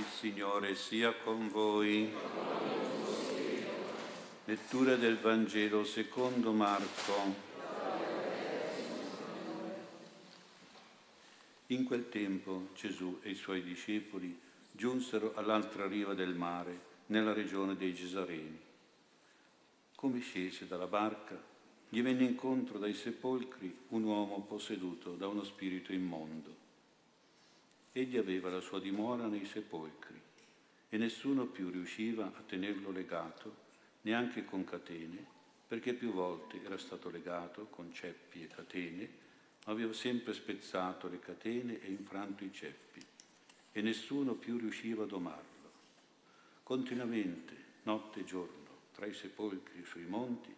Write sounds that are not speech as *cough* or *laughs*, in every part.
Il Signore sia con voi. Lettura del Vangelo secondo Marco. In quel tempo Gesù e i suoi discepoli giunsero all'altra riva del mare, nella regione dei Gesareni. Come scese dalla barca, gli venne incontro dai sepolcri un uomo posseduto da uno spirito immondo. Egli aveva la sua dimora nei sepolcri e nessuno più riusciva a tenerlo legato, neanche con catene, perché più volte era stato legato con ceppi e catene, ma aveva sempre spezzato le catene e infranto i ceppi, e nessuno più riusciva a domarlo. Continuamente, notte e giorno, tra i sepolcri sui monti,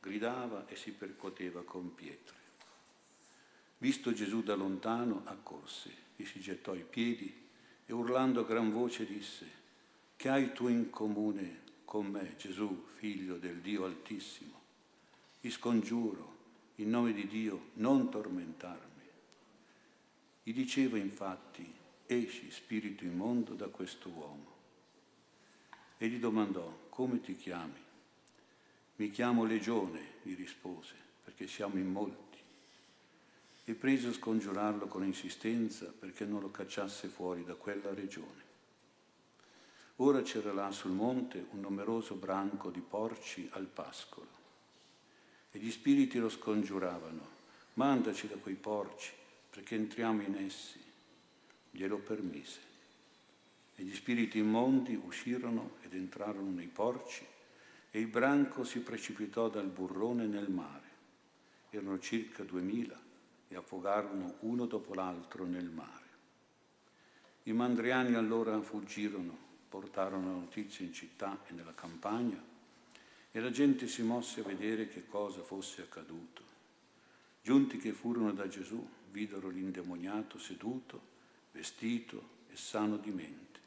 gridava e si percuoteva con pietre. Visto Gesù da lontano, accorse, gli si gettò ai piedi e urlando a gran voce disse, che hai tu in comune con me, Gesù, figlio del Dio Altissimo? Ti scongiuro, in nome di Dio, non tormentarmi. Gli diceva infatti, esci, spirito immondo, da questo uomo. E gli domandò, come ti chiami? Mi chiamo Legione, gli rispose, perché siamo in molti. E prese a scongiurarlo con insistenza perché non lo cacciasse fuori da quella regione. Ora c'era là sul monte un numeroso branco di porci al pascolo. E gli spiriti lo scongiuravano, mandaci da quei porci perché entriamo in essi. Glielo permise. E gli spiriti immondi uscirono ed entrarono nei porci e il branco si precipitò dal burrone nel mare. Erano circa duemila e affogarono uno dopo l'altro nel mare. I mandriani allora fuggirono, portarono la notizia in città e nella campagna e la gente si mosse a vedere che cosa fosse accaduto. Giunti che furono da Gesù, videro l'indemoniato seduto, vestito e sano di mente,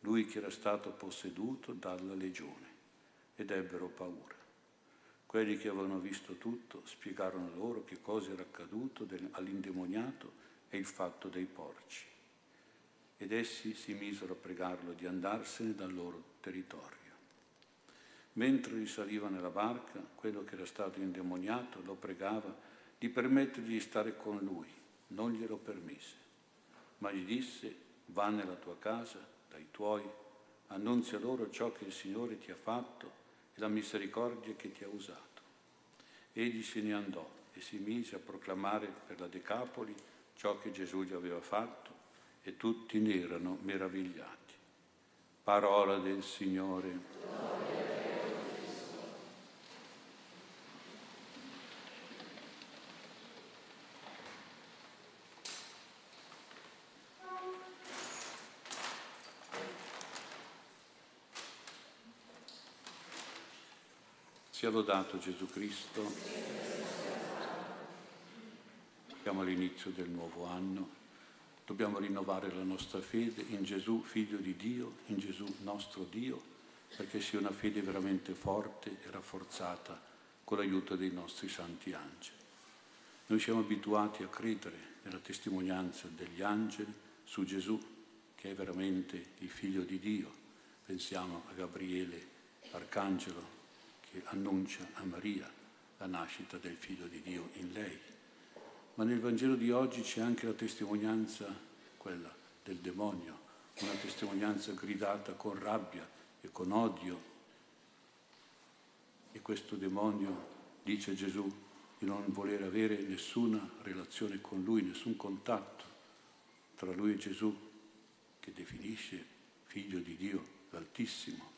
lui che era stato posseduto dalla legione ed ebbero paura. Quelli che avevano visto tutto spiegarono loro che cosa era accaduto all'indemoniato e il fatto dei porci. Ed essi si misero a pregarlo di andarsene dal loro territorio. Mentre risaliva nella barca, quello che era stato indemoniato lo pregava di permettergli di stare con lui. Non glielo permise, ma gli disse, va nella tua casa, dai tuoi, annunzia loro ciò che il Signore ti ha fatto la misericordia che ti ha usato. Egli se ne andò e si mise a proclamare per la Decapoli ciò che Gesù gli aveva fatto e tutti ne erano meravigliati. Parola del Signore. Sia lodato Gesù Cristo. Siamo all'inizio del nuovo anno. Dobbiamo rinnovare la nostra fede in Gesù, figlio di Dio, in Gesù nostro Dio, perché sia una fede veramente forte e rafforzata con l'aiuto dei nostri santi angeli. Noi siamo abituati a credere nella testimonianza degli angeli su Gesù, che è veramente il figlio di Dio. Pensiamo a Gabriele, arcangelo, che annuncia a Maria la nascita del figlio di Dio in lei. Ma nel Vangelo di oggi c'è anche la testimonianza, quella del demonio, una testimonianza gridata con rabbia e con odio. E questo demonio dice a Gesù di non voler avere nessuna relazione con lui, nessun contatto tra lui e Gesù, che definisce figlio di Dio l'Altissimo.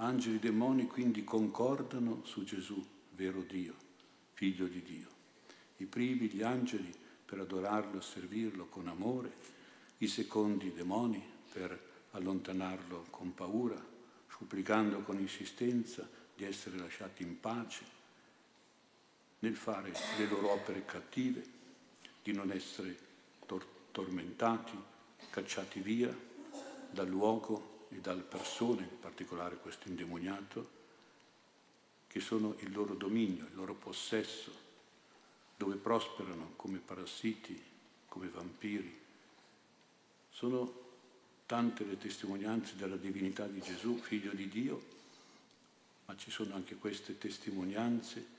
Angeli e demoni quindi concordano su Gesù, vero Dio, figlio di Dio. I primi, gli angeli, per adorarlo e servirlo con amore, i secondi, i demoni, per allontanarlo con paura, supplicando con insistenza di essere lasciati in pace, nel fare le loro opere cattive, di non essere tor- tormentati, cacciati via dal luogo e dalle persone, in particolare questo indemoniato, che sono il loro dominio, il loro possesso, dove prosperano come parassiti, come vampiri. Sono tante le testimonianze della divinità di Gesù, figlio di Dio, ma ci sono anche queste testimonianze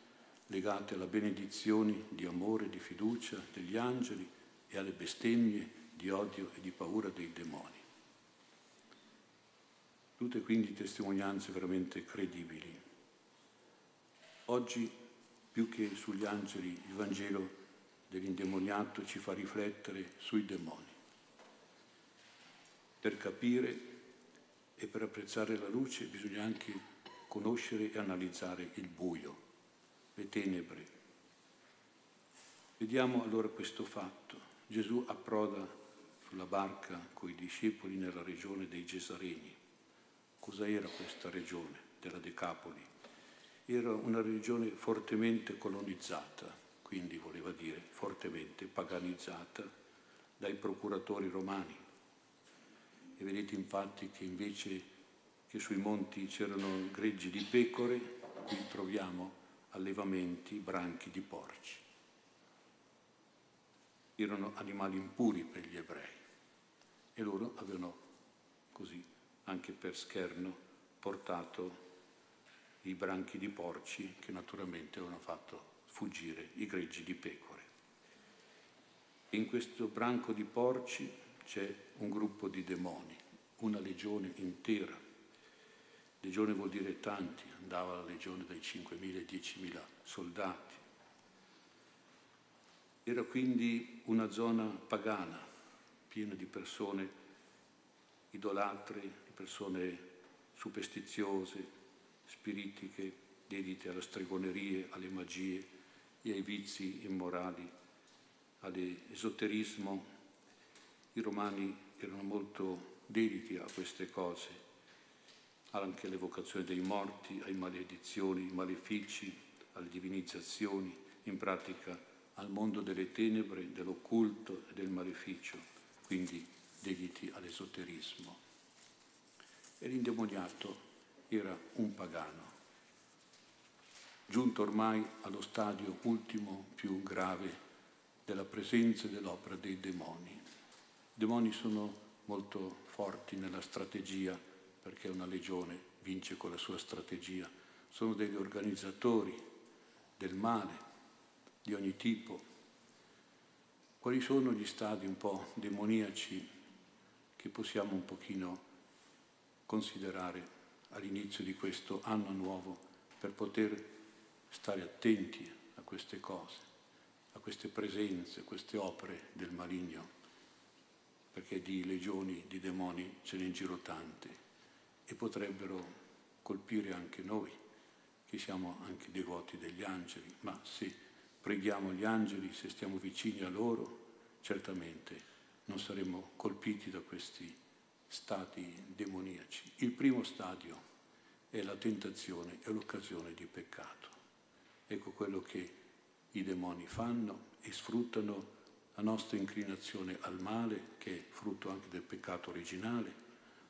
legate alla benedizione di amore, di fiducia degli angeli e alle bestemmie di odio e di paura dei demoni. Tutte quindi testimonianze veramente credibili. Oggi, più che sugli angeli, il Vangelo dell'indemoniato ci fa riflettere sui demoni. Per capire e per apprezzare la luce bisogna anche conoscere e analizzare il buio le tenebre. Vediamo allora questo fatto. Gesù approda sulla barca con i discepoli nella regione dei Gesareni. Cosa era questa regione della Decapoli? Era una regione fortemente colonizzata, quindi voleva dire fortemente paganizzata dai procuratori romani. E vedete infatti che invece che sui monti c'erano greggi di pecore, qui troviamo allevamenti, branchi di porci. Erano animali impuri per gli ebrei e loro avevano così, anche per scherno, portato i branchi di porci che naturalmente avevano fatto fuggire i greggi di pecore. In questo branco di porci c'è un gruppo di demoni, una legione intera. Legione vuol dire tanti, andava la legione dai 5.000 ai 10.000 soldati. Era quindi una zona pagana, piena di persone idolatre, di persone superstiziose, spiritiche, dedite alla stregoneria, alle magie e ai vizi immorali, all'esoterismo. I romani erano molto dediti a queste cose anche all'evocazione dei morti, ai maledizioni, ai malefici, alle divinizzazioni, in pratica al mondo delle tenebre, dell'occulto e del maleficio, quindi dediti all'esoterismo. E l'indemoniato era un pagano, giunto ormai allo stadio ultimo più grave della presenza e dell'opera dei demoni. I demoni sono molto forti nella strategia perché una legione vince con la sua strategia, sono degli organizzatori del male di ogni tipo. Quali sono gli stadi un po' demoniaci che possiamo un pochino considerare all'inizio di questo anno nuovo per poter stare attenti a queste cose, a queste presenze, a queste opere del maligno, perché di legioni, di demoni ce ne in giro tante e potrebbero colpire anche noi, che siamo anche devoti degli angeli, ma se preghiamo gli angeli, se stiamo vicini a loro, certamente non saremo colpiti da questi stati demoniaci. Il primo stadio è la tentazione e l'occasione di peccato. Ecco quello che i demoni fanno e sfruttano la nostra inclinazione al male, che è frutto anche del peccato originale,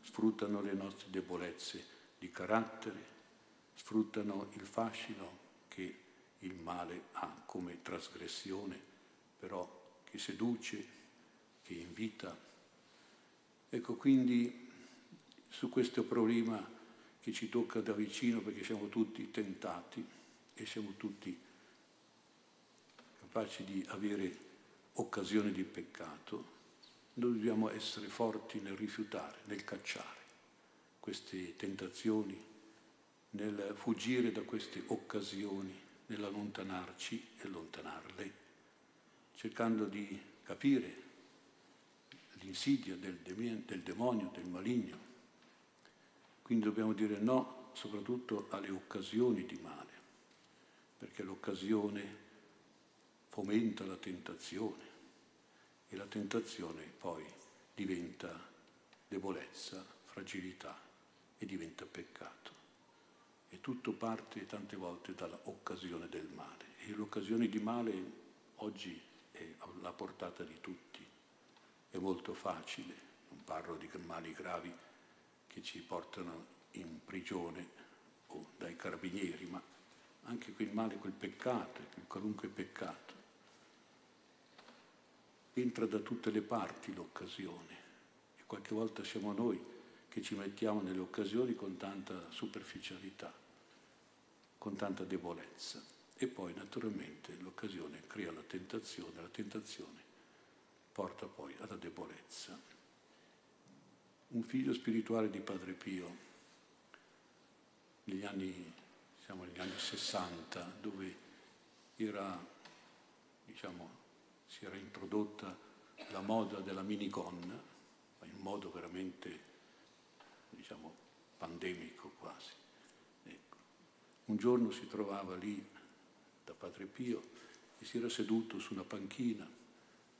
sfruttano le nostre debolezze di carattere, sfruttano il fascino che il male ha come trasgressione, però che seduce, che invita. Ecco quindi su questo problema che ci tocca da vicino perché siamo tutti tentati e siamo tutti capaci di avere occasione di peccato, noi dobbiamo essere forti nel rifiutare, nel cacciare queste tentazioni, nel fuggire da queste occasioni, nell'allontanarci e allontanarle, cercando di capire l'insidia del, del demonio, del maligno. Quindi dobbiamo dire no soprattutto alle occasioni di male, perché l'occasione fomenta la tentazione e la tentazione poi diventa debolezza, fragilità e diventa peccato. E tutto parte tante volte dalla occasione del male. E l'occasione di male oggi è alla portata di tutti. È molto facile, non parlo di mali gravi che ci portano in prigione o dai carabinieri, ma anche quel male, quel peccato, qualunque peccato entra da tutte le parti l'occasione. E qualche volta siamo noi che ci mettiamo nelle occasioni con tanta superficialità, con tanta debolezza. E poi naturalmente l'occasione crea la tentazione, la tentazione porta poi alla debolezza. Un figlio spirituale di Padre Pio, negli anni, siamo negli anni 60, dove era, diciamo, si era introdotta la moda della minigonna, in modo veramente, diciamo, pandemico quasi. Ecco. Un giorno si trovava lì da Padre Pio e si era seduto su una panchina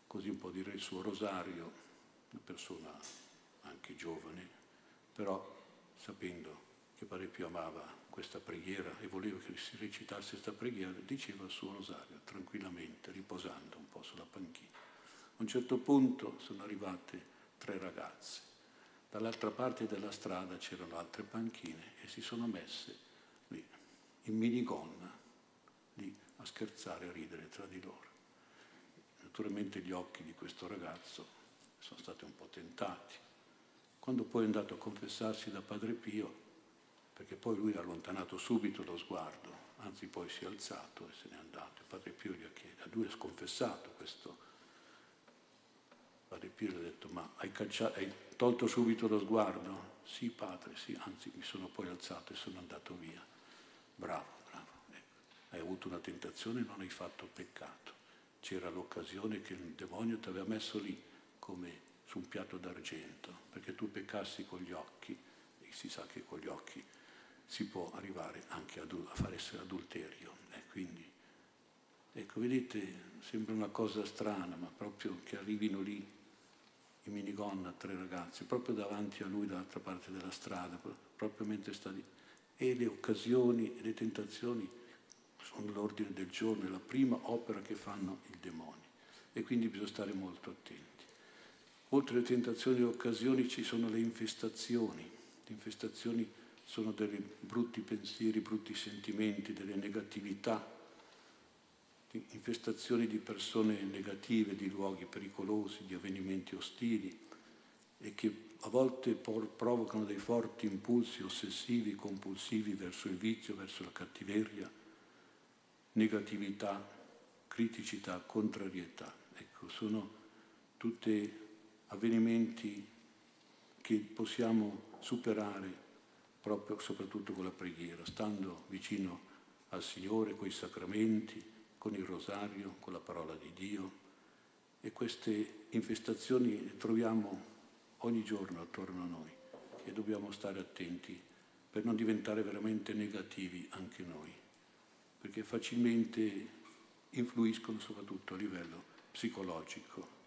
così un po' dire il suo rosario, una persona anche giovane, però sapendo che Padre Pio amava questa preghiera e voleva che si recitasse questa preghiera, diceva il suo rosario tranquillamente, riposando un po' sulla panchina. A un certo punto sono arrivate tre ragazze. Dall'altra parte della strada c'erano altre panchine e si sono messe lì, in minigonna, lì a scherzare e a ridere tra di loro. Naturalmente gli occhi di questo ragazzo sono stati un po' tentati. Quando poi è andato a confessarsi da Padre Pio, perché poi lui ha allontanato subito lo sguardo, anzi poi si è alzato e se n'è andato. Padre Pio gli ha chiesto, a lui ha sconfessato questo. Padre Pio gli ha detto, ma hai, calciato, hai tolto subito lo sguardo? Sì, padre, sì, anzi mi sono poi alzato e sono andato via. Bravo, bravo. Ecco. Hai avuto una tentazione non hai fatto peccato c'era l'occasione che il demonio ti aveva messo lì come su un piatto d'argento, perché tu peccassi con gli occhi, e si sa che con gli occhi si può arrivare anche a fare essere adulterio. E quindi, ecco, vedete, sembra una cosa strana, ma proprio che arrivino lì in minigonna tre ragazzi, proprio davanti a lui dall'altra parte della strada, proprio mentre sta lì. E le occasioni e le tentazioni sono l'ordine del giorno, è la prima opera che fanno il demonio e quindi bisogna stare molto attenti. Oltre alle tentazioni e alle occasioni ci sono le infestazioni. Le infestazioni sono dei brutti pensieri, brutti sentimenti, delle negatività, infestazioni di persone negative, di luoghi pericolosi, di avvenimenti ostili e che a volte provocano dei forti impulsi ossessivi, compulsivi verso il vizio, verso la cattiveria, negatività, criticità, contrarietà. Ecco, sono tutti avvenimenti che possiamo superare proprio soprattutto con la preghiera, stando vicino al Signore, con i sacramenti, con il rosario, con la parola di Dio. E queste infestazioni le troviamo ogni giorno attorno a noi e dobbiamo stare attenti per non diventare veramente negativi anche noi perché facilmente influiscono soprattutto a livello psicologico.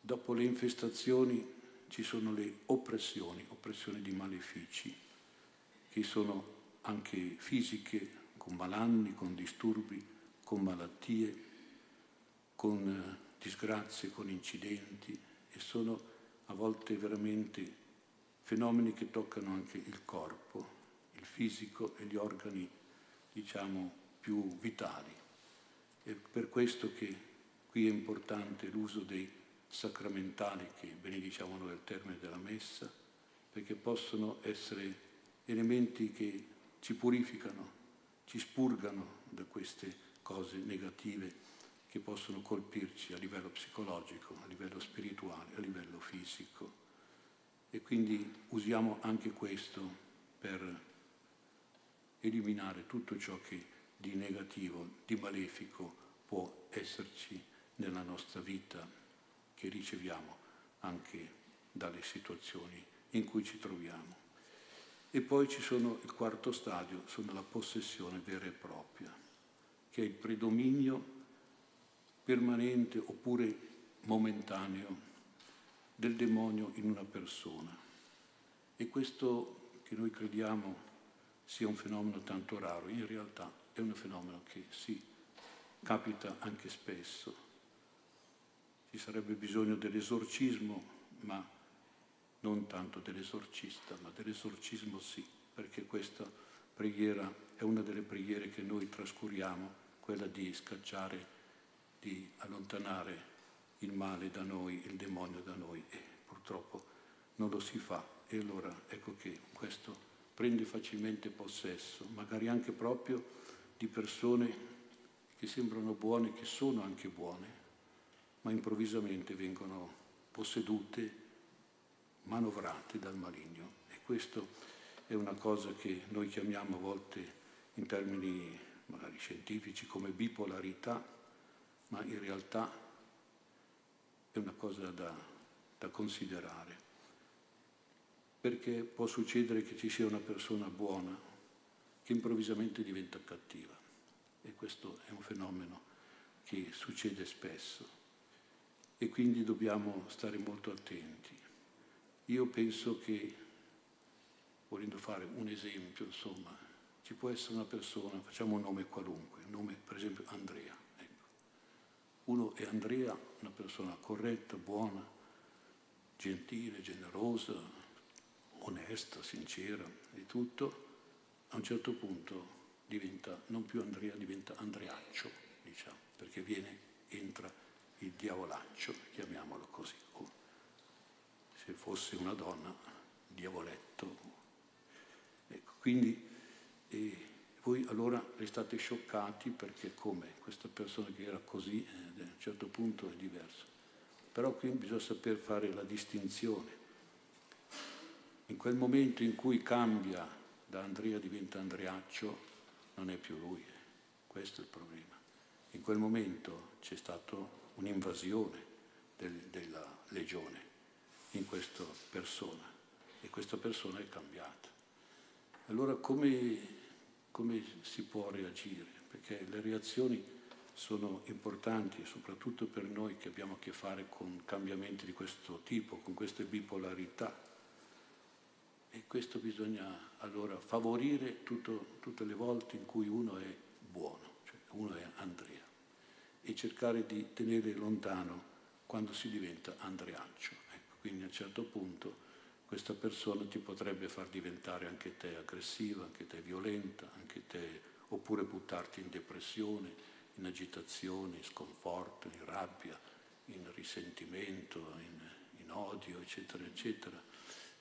Dopo le infestazioni ci sono le oppressioni, oppressioni di malefici, che sono anche fisiche, con malanni, con disturbi, con malattie, con eh, disgrazie, con incidenti e sono a volte veramente fenomeni che toccano anche il corpo, il fisico e gli organi diciamo, più vitali. È per questo che qui è importante l'uso dei sacramentali che benediciamo noi al termine della messa, perché possono essere elementi che ci purificano, ci spurgano da queste cose negative che possono colpirci a livello psicologico, a livello spirituale, a livello fisico. E quindi usiamo anche questo per eliminare tutto ciò che di negativo, di malefico può esserci nella nostra vita che riceviamo anche dalle situazioni in cui ci troviamo. E poi ci sono il quarto stadio, sono la possessione vera e propria, che è il predominio permanente oppure momentaneo del demonio in una persona. E questo che noi crediamo sia un fenomeno tanto raro, in realtà è un fenomeno che sì, capita anche spesso. Ci sarebbe bisogno dell'esorcismo, ma non tanto dell'esorcista, ma dell'esorcismo sì, perché questa preghiera è una delle preghiere che noi trascuriamo, quella di scacciare, di allontanare il male da noi, il demonio da noi e purtroppo non lo si fa e allora ecco che questo prende facilmente possesso, magari anche proprio di persone che sembrano buone, che sono anche buone, ma improvvisamente vengono possedute, manovrate dal maligno. E questo è una cosa che noi chiamiamo a volte in termini magari scientifici come bipolarità, ma in realtà è una cosa da, da considerare, perché può succedere che ci sia una persona buona che improvvisamente diventa cattiva e questo è un fenomeno che succede spesso e quindi dobbiamo stare molto attenti. Io penso che, volendo fare un esempio, insomma, ci può essere una persona, facciamo un nome qualunque, un nome per esempio Andrea. Ecco. Uno è Andrea, una persona corretta, buona, gentile, generosa, onesta, sincera e tutto, a un certo punto diventa, non più Andrea, diventa Andreaccio, diciamo, perché viene, entra il diavolaccio, chiamiamolo così, o se fosse una donna, diavoletto. Ecco, quindi eh, voi allora restate scioccati perché come questa persona che era così eh, a un certo punto è diversa. Però qui bisogna saper fare la distinzione. In quel momento in cui cambia da Andrea diventa Andreaccio, non è più lui, eh. questo è il problema. In quel momento c'è stato un'invasione del, della legione in questa persona e questa persona è cambiata. Allora come, come si può reagire? Perché le reazioni sono importanti, soprattutto per noi che abbiamo a che fare con cambiamenti di questo tipo, con queste bipolarità. E questo bisogna allora favorire tutto, tutte le volte in cui uno è buono, cioè uno è Andrea e cercare di tenere lontano quando si diventa Andreaccio. Ecco, quindi a un certo punto questa persona ti potrebbe far diventare anche te aggressiva, anche te violenta, anche te, oppure buttarti in depressione, in agitazione, in sconforto, in rabbia, in risentimento, in, in odio, eccetera, eccetera.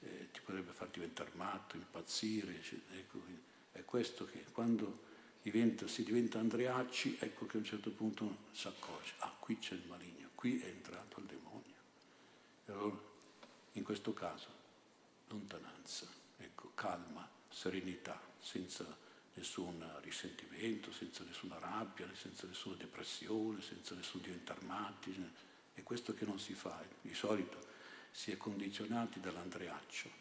Eh, ti potrebbe far diventare matto, impazzire. Ecco, è questo che quando diventa, si diventa Andreacci, ecco che a un certo punto si accorge, ah qui c'è il maligno, qui è entrato il demonio. E allora in questo caso lontananza, ecco, calma, serenità, senza nessun risentimento, senza nessuna rabbia, senza nessuna depressione, senza nessun diventare matti. È questo che non si fa. Di solito si è condizionati dall'Andreaccio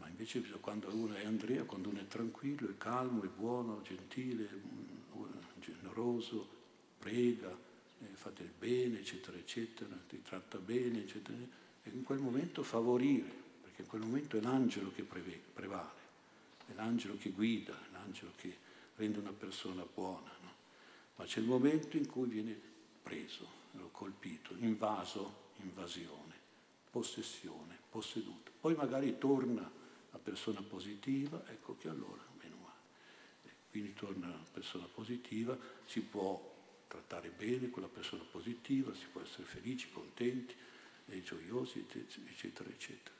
ma invece quando uno è Andrea, quando uno è tranquillo, è calmo, è buono, gentile, generoso, prega, eh, fa del bene, eccetera, eccetera, ti tratta bene, eccetera, e in quel momento favorire, perché in quel momento è l'angelo che prevale, è l'angelo che guida, è l'angelo che rende una persona buona. No? Ma c'è il momento in cui viene preso, colpito, invaso, invasione, possessione, posseduto. Poi magari torna la persona positiva, ecco che allora meno male. Quindi torna la persona positiva, si può trattare bene quella persona positiva, si può essere felici, contenti, e gioiosi, eccetera, eccetera.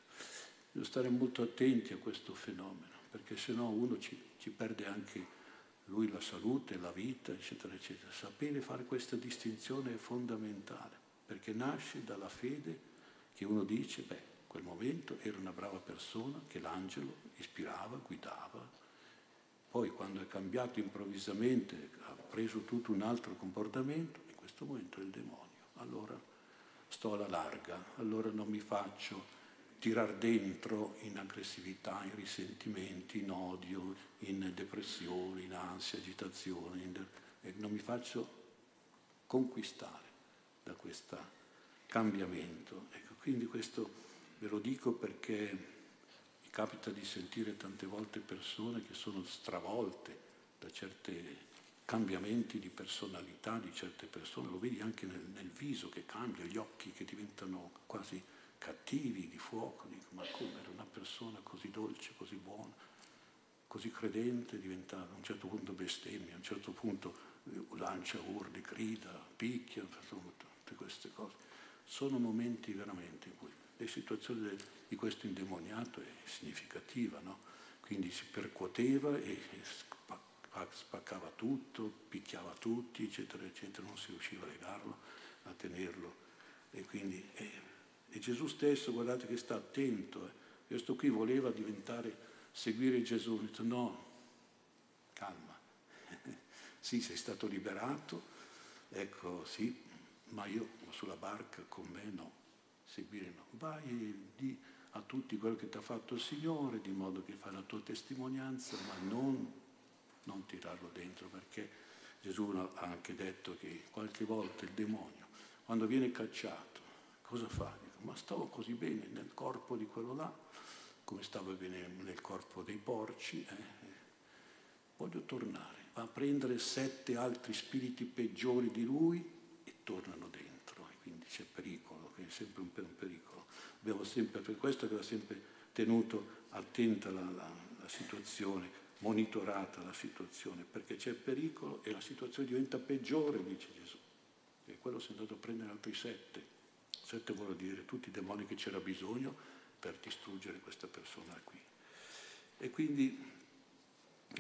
Bisogna stare molto attenti a questo fenomeno, perché se no uno ci, ci perde anche lui la salute, la vita, eccetera, eccetera. Sapere fare questa distinzione è fondamentale, perché nasce dalla fede che uno dice, beh, quel momento era una brava persona che l'angelo ispirava, guidava. Poi quando è cambiato improvvisamente, ha preso tutto un altro comportamento, in questo momento è il demonio. Allora sto alla larga, allora non mi faccio tirar dentro in aggressività, in risentimenti, in odio, in depressione, in ansia, agitazione, in de- non mi faccio conquistare da questo cambiamento. Ecco, quindi questo Ve lo dico perché mi capita di sentire tante volte persone che sono stravolte da certi cambiamenti di personalità di certe persone, lo vedi anche nel, nel viso che cambia, gli occhi che diventano quasi cattivi, di fuoco, dico, ma come? Era una persona così dolce, così buona, così credente, diventa a un certo punto bestemmia, a un certo punto eh, lancia urli, grida, picchia, tutte queste cose. Sono momenti veramente in cui la situazione di questo indemoniato è significativa, no? Quindi si percuoteva e spaccava tutto, picchiava tutti, eccetera, eccetera, non si riusciva a legarlo, a tenerlo. E quindi e, e Gesù stesso, guardate che sta attento, eh. questo qui voleva diventare, seguire Gesù, ha detto no, calma, *laughs* sì sei stato liberato, ecco sì, ma io sulla barca con me no, seguire no, vai e di a tutti quello che ti ha fatto il Signore, di modo che fai la tua testimonianza, ma non, non tirarlo dentro, perché Gesù ha anche detto che qualche volta il demonio, quando viene cacciato, cosa fa? Dico, ma stavo così bene nel corpo di quello là, come stavo bene nel corpo dei porci, eh? voglio tornare, va a prendere sette altri spiriti peggiori di lui tornano dentro, e quindi c'è pericolo, è sempre un pericolo abbiamo sempre, per questo che va sempre tenuto attenta la, la, la situazione, monitorata la situazione, perché c'è pericolo e la situazione diventa peggiore, dice Gesù. E quello si è andato a prendere altri sette. Sette vuol dire tutti i demoni che c'era bisogno per distruggere questa persona qui. E quindi,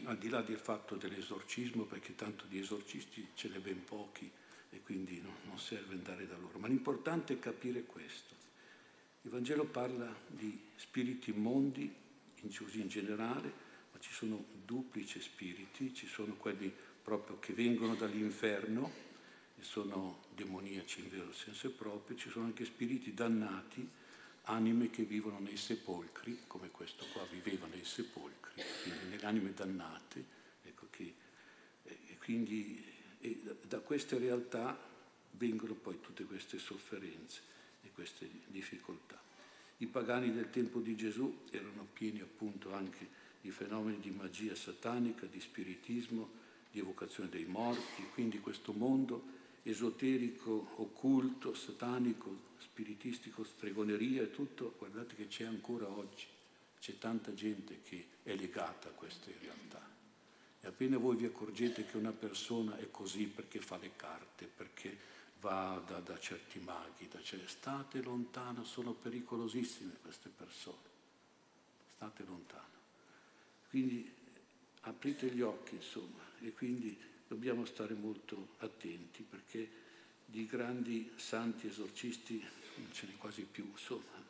al di là del fatto dell'esorcismo, perché tanto di esorcisti ce ne ben pochi e quindi no, non serve andare da loro, ma l'importante è capire questo. Il Vangelo parla di spiriti immondi, in generale, ma ci sono duplici spiriti, ci sono quelli proprio che vengono dall'inferno e sono demoniaci in vero senso proprio, ci sono anche spiriti dannati, anime che vivono nei sepolcri, come questo qua viveva nei sepolcri, quindi nelle anime dannate, ecco che, e quindi e da queste realtà vengono poi tutte queste sofferenze e queste difficoltà. I pagani del tempo di Gesù erano pieni appunto anche di fenomeni di magia satanica, di spiritismo, di evocazione dei morti, quindi questo mondo esoterico, occulto, satanico, spiritistico, stregoneria e tutto, guardate che c'è ancora oggi, c'è tanta gente che è legata a queste realtà. E appena voi vi accorgete che una persona è così perché fa le carte, perché va da, da certi maghi, da, cioè, state lontano, sono pericolosissime queste persone, state lontano. Quindi aprite gli occhi, insomma, e quindi dobbiamo stare molto attenti perché di grandi santi esorcisti non ce n'è quasi più, insomma,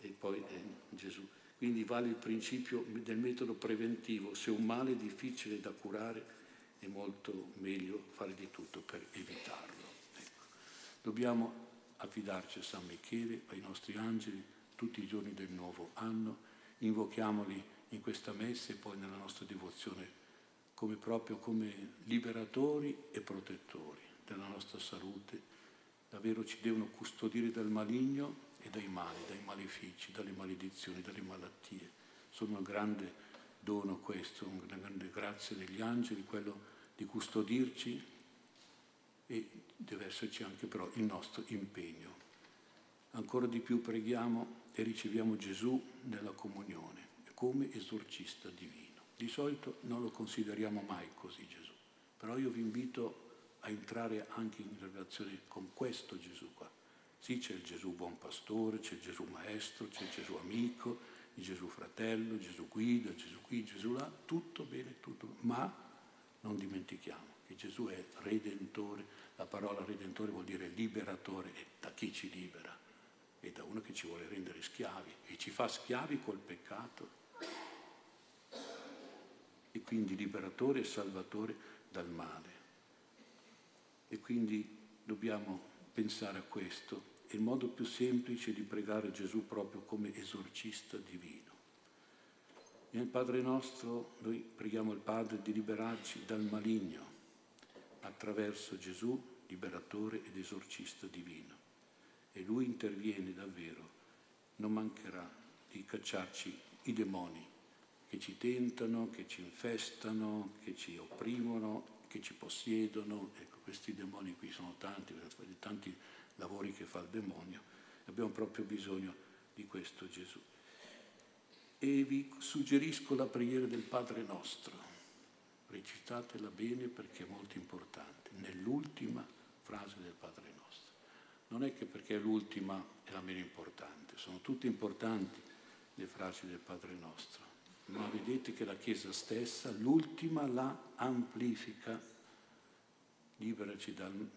e poi è Gesù. Quindi vale il principio del metodo preventivo, se un male è difficile da curare è molto meglio fare di tutto per evitarlo. Dobbiamo affidarci a San Michele, ai nostri angeli, tutti i giorni del nuovo anno, invochiamoli in questa messa e poi nella nostra devozione come proprio come liberatori e protettori della nostra salute. Davvero ci devono custodire dal maligno e dai mali, dai malefici, dalle maledizioni, dalle malattie. Sono un grande dono questo, una grande grazia degli angeli, quello di custodirci e deve esserci anche però il nostro impegno. Ancora di più preghiamo e riceviamo Gesù nella comunione come esorcista divino. Di solito non lo consideriamo mai così Gesù, però io vi invito a entrare anche in relazione con questo Gesù qua. Sì, c'è il Gesù buon pastore, c'è il Gesù maestro, c'è il Gesù amico, il Gesù fratello, Gesù guida, Gesù qui, Gesù là, tutto bene, tutto, ma non dimentichiamo che Gesù è redentore, la parola redentore vuol dire liberatore, e da chi ci libera? E da uno che ci vuole rendere schiavi e ci fa schiavi col peccato. E quindi liberatore e salvatore dal male. E quindi dobbiamo pensare a questo. Il modo più semplice di pregare Gesù proprio come esorcista divino. Nel Padre nostro noi preghiamo il Padre di liberarci dal maligno attraverso Gesù, liberatore ed esorcista divino. E lui interviene davvero, non mancherà di cacciarci i demoni che ci tentano, che ci infestano, che ci opprimono, che ci possiedono. Ecco, questi demoni qui sono tanti, tanti lavori che fa il demonio. Abbiamo proprio bisogno di questo Gesù. E vi suggerisco la preghiera del Padre nostro recitatela bene perché è molto importante, nell'ultima frase del Padre nostro. non è che perché è l'ultima è la meno importante, sono tutte importanti le frasi del Padre nostro, ma vedete che la Chiesa stessa l'ultima la amplifica, liberaci dal,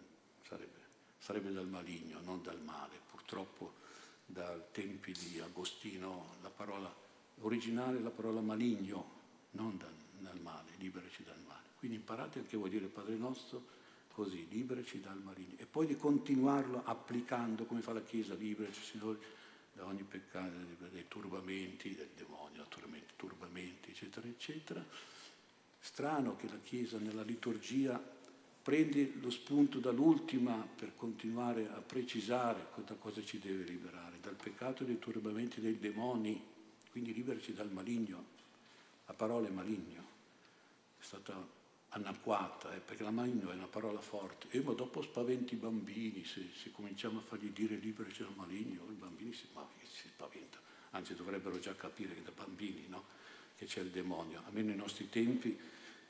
sarebbe, sarebbe dal maligno, non dal male. Purtroppo dai tempi di Agostino la parola originale è la parola maligno, non dal, dal male, liberaci dal male. Quindi imparate che vuol dire Padre nostro così, liberaci dal maligno. E poi di continuarlo applicando, come fa la Chiesa, liberaci, Signore, da ogni peccato, dai turbamenti del demonio, naturalmente, turbamenti, eccetera, eccetera. Strano che la Chiesa nella liturgia prende lo spunto dall'ultima per continuare a precisare da cosa ci deve liberare, dal peccato dai turbamenti dei demoni, quindi liberaci dal maligno. La parola è maligno, è stata anacquata, eh, perché la maligno è una parola forte. E ma dopo spaventi i bambini, se, se cominciamo a fargli dire liberaci dal maligno, i bambini si, ma, si spaventano, anzi dovrebbero già capire che da bambini no? che c'è il demonio. Almeno nei nostri tempi,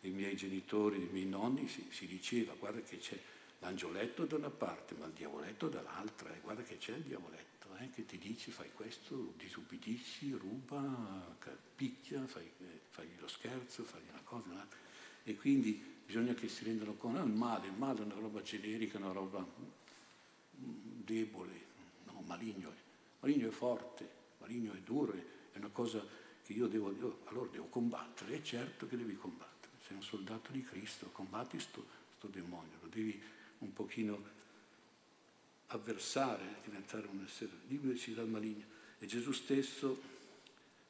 dei miei genitori, dei miei nonni, si, si diceva guarda che c'è l'angioletto da una parte, ma il diavoletto dall'altra, e guarda che c'è il diavoletto, eh, che ti dici fai questo, disubbidisci, ruba, picchia, fai, eh, fai lo scherzo, fai una cosa, un'altra e quindi bisogna che si rendano conto, ah, il male, il male è una roba generica, una roba mm, debole, no, maligno, maligno è forte, maligno è duro, è una cosa che io devo, io, allora devo combattere, è certo che devi combattere, sei un soldato di Cristo, combatti sto, sto demonio, lo devi un pochino avversare, diventare un essere libero dal maligno. E Gesù stesso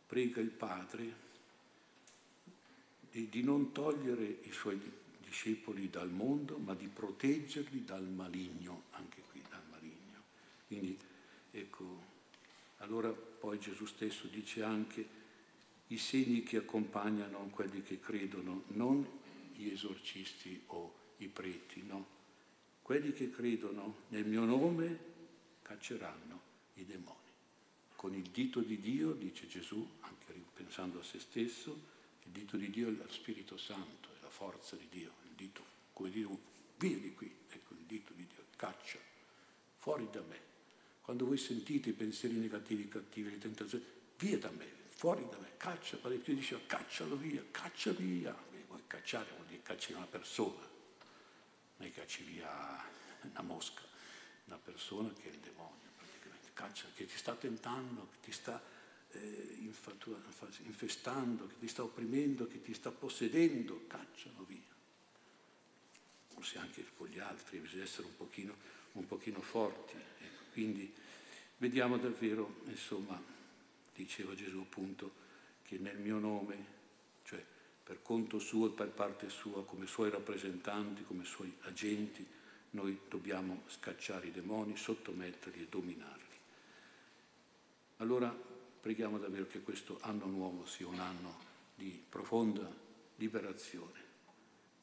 prega il Padre di, di non togliere i suoi discepoli dal mondo, ma di proteggerli dal maligno, anche qui dal maligno. Quindi ecco, allora poi Gesù stesso dice anche i segni che accompagnano quelli che credono, non gli esorcisti o i preti, no. Quelli che credono nel mio nome cacceranno i demoni. Con il dito di Dio, dice Gesù, anche pensando a se stesso, il dito di Dio è lo Spirito Santo, è la forza di Dio. Il dito, come dire, via di qui, ecco il dito di Dio, caccia, fuori da me. Quando voi sentite i pensieri negativi, cattivi, le tentazioni, via da me, fuori da me, caccia. Padre Pio diceva caccialo via, caccia via. E vuoi cacciare vuol dire cacci una persona, non è cacci via una mosca, una persona che è il demonio, praticamente. Caccia, che ti sta tentando, che ti sta eh, infestando, che ti sta opprimendo, che ti sta possedendo, cacciano via. Forse anche con gli altri, bisogna essere un pochino, un pochino forti. Ecco, quindi vediamo davvero, insomma, diceva Gesù appunto, che nel mio nome, cioè per conto suo e per parte sua, come suoi rappresentanti, come suoi agenti, noi dobbiamo scacciare i demoni, sottometterli e dominarli. Allora Preghiamo davvero che questo anno nuovo sia un anno di profonda liberazione,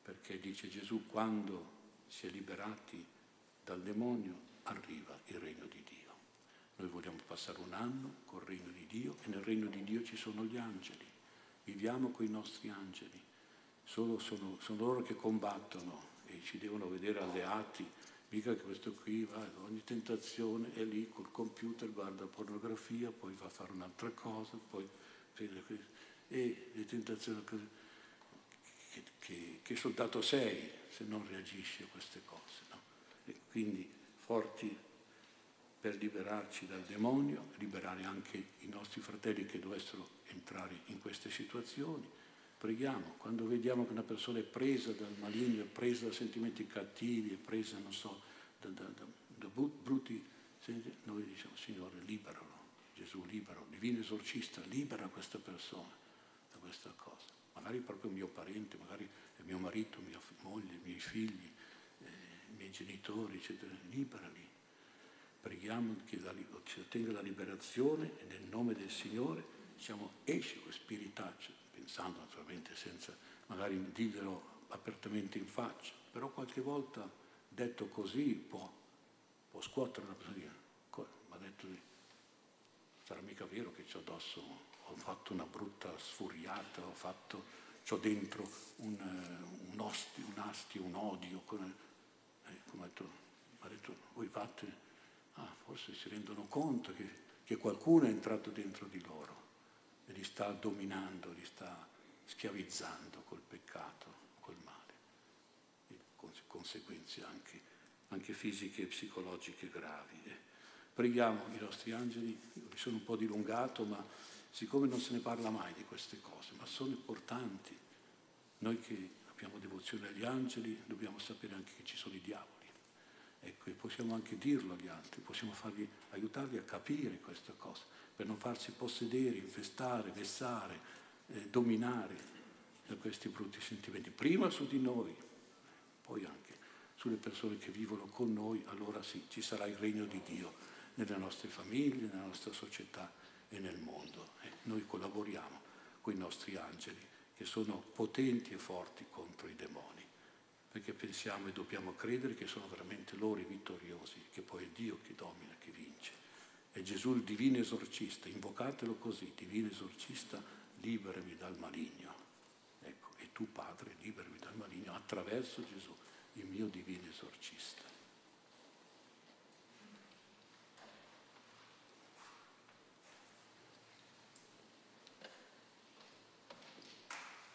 perché dice Gesù, quando si è liberati dal demonio arriva il regno di Dio. Noi vogliamo passare un anno col regno di Dio e nel regno di Dio ci sono gli angeli. Viviamo con i nostri angeli. Solo sono, sono loro che combattono e ci devono vedere alleati mica che questo qui va, ogni tentazione è lì col computer, guarda pornografia, poi va a fare un'altra cosa, poi e le tentazioni che, che, che soldato sei se non reagisci a queste cose. No? Quindi forti per liberarci dal demonio, liberare anche i nostri fratelli che dovessero entrare in queste situazioni. Preghiamo, quando vediamo che una persona è presa dal maligno, è presa da sentimenti cattivi, è presa, non so, da, da, da, da brutti, noi diciamo, Signore, liberalo, Gesù liberalo, divino esorcista, libera questa persona da questa cosa. Magari proprio mio parente, magari mio marito, mia moglie, i miei figli, eh, i miei genitori, eccetera, liberali. Preghiamo che ci ottenga la liberazione e nel nome del Signore diciamo, esci con spiritaccio, pensando naturalmente senza magari dirglielo apertamente in faccia, però qualche volta detto così può, può scuotere una persona. Ma detto, sarà mica vero che c'ho addosso, ho fatto una brutta sfuriata, ho fatto, c'ho dentro un, un, osti, un astio, un odio. Come, eh, come ha detto, ha detto, voi fate, ah, forse si rendono conto che, che qualcuno è entrato dentro di loro li sta dominando, li sta schiavizzando col peccato, col male, e conseguenze anche, anche fisiche e psicologiche gravi. Eh. Preghiamo i nostri angeli, mi sono un po' dilungato, ma siccome non se ne parla mai di queste cose, ma sono importanti, noi che abbiamo devozione agli angeli dobbiamo sapere anche che ci sono i diavoli. Ecco, e possiamo anche dirlo agli altri, possiamo farli, aiutarli a capire queste cose, per non farsi possedere, infestare, vessare, eh, dominare da questi brutti sentimenti. Prima su di noi, poi anche sulle persone che vivono con noi, allora sì, ci sarà il regno di Dio nelle nostre famiglie, nella nostra società e nel mondo. Eh, noi collaboriamo con i nostri angeli che sono potenti e forti contro i demoni perché pensiamo e dobbiamo credere che sono veramente loro i vittoriosi, che poi è Dio che domina, che vince. È Gesù il divino esorcista, invocatelo così, divino esorcista, liberami dal maligno. Ecco, e tu Padre liberami dal maligno attraverso Gesù, il mio divino esorcista.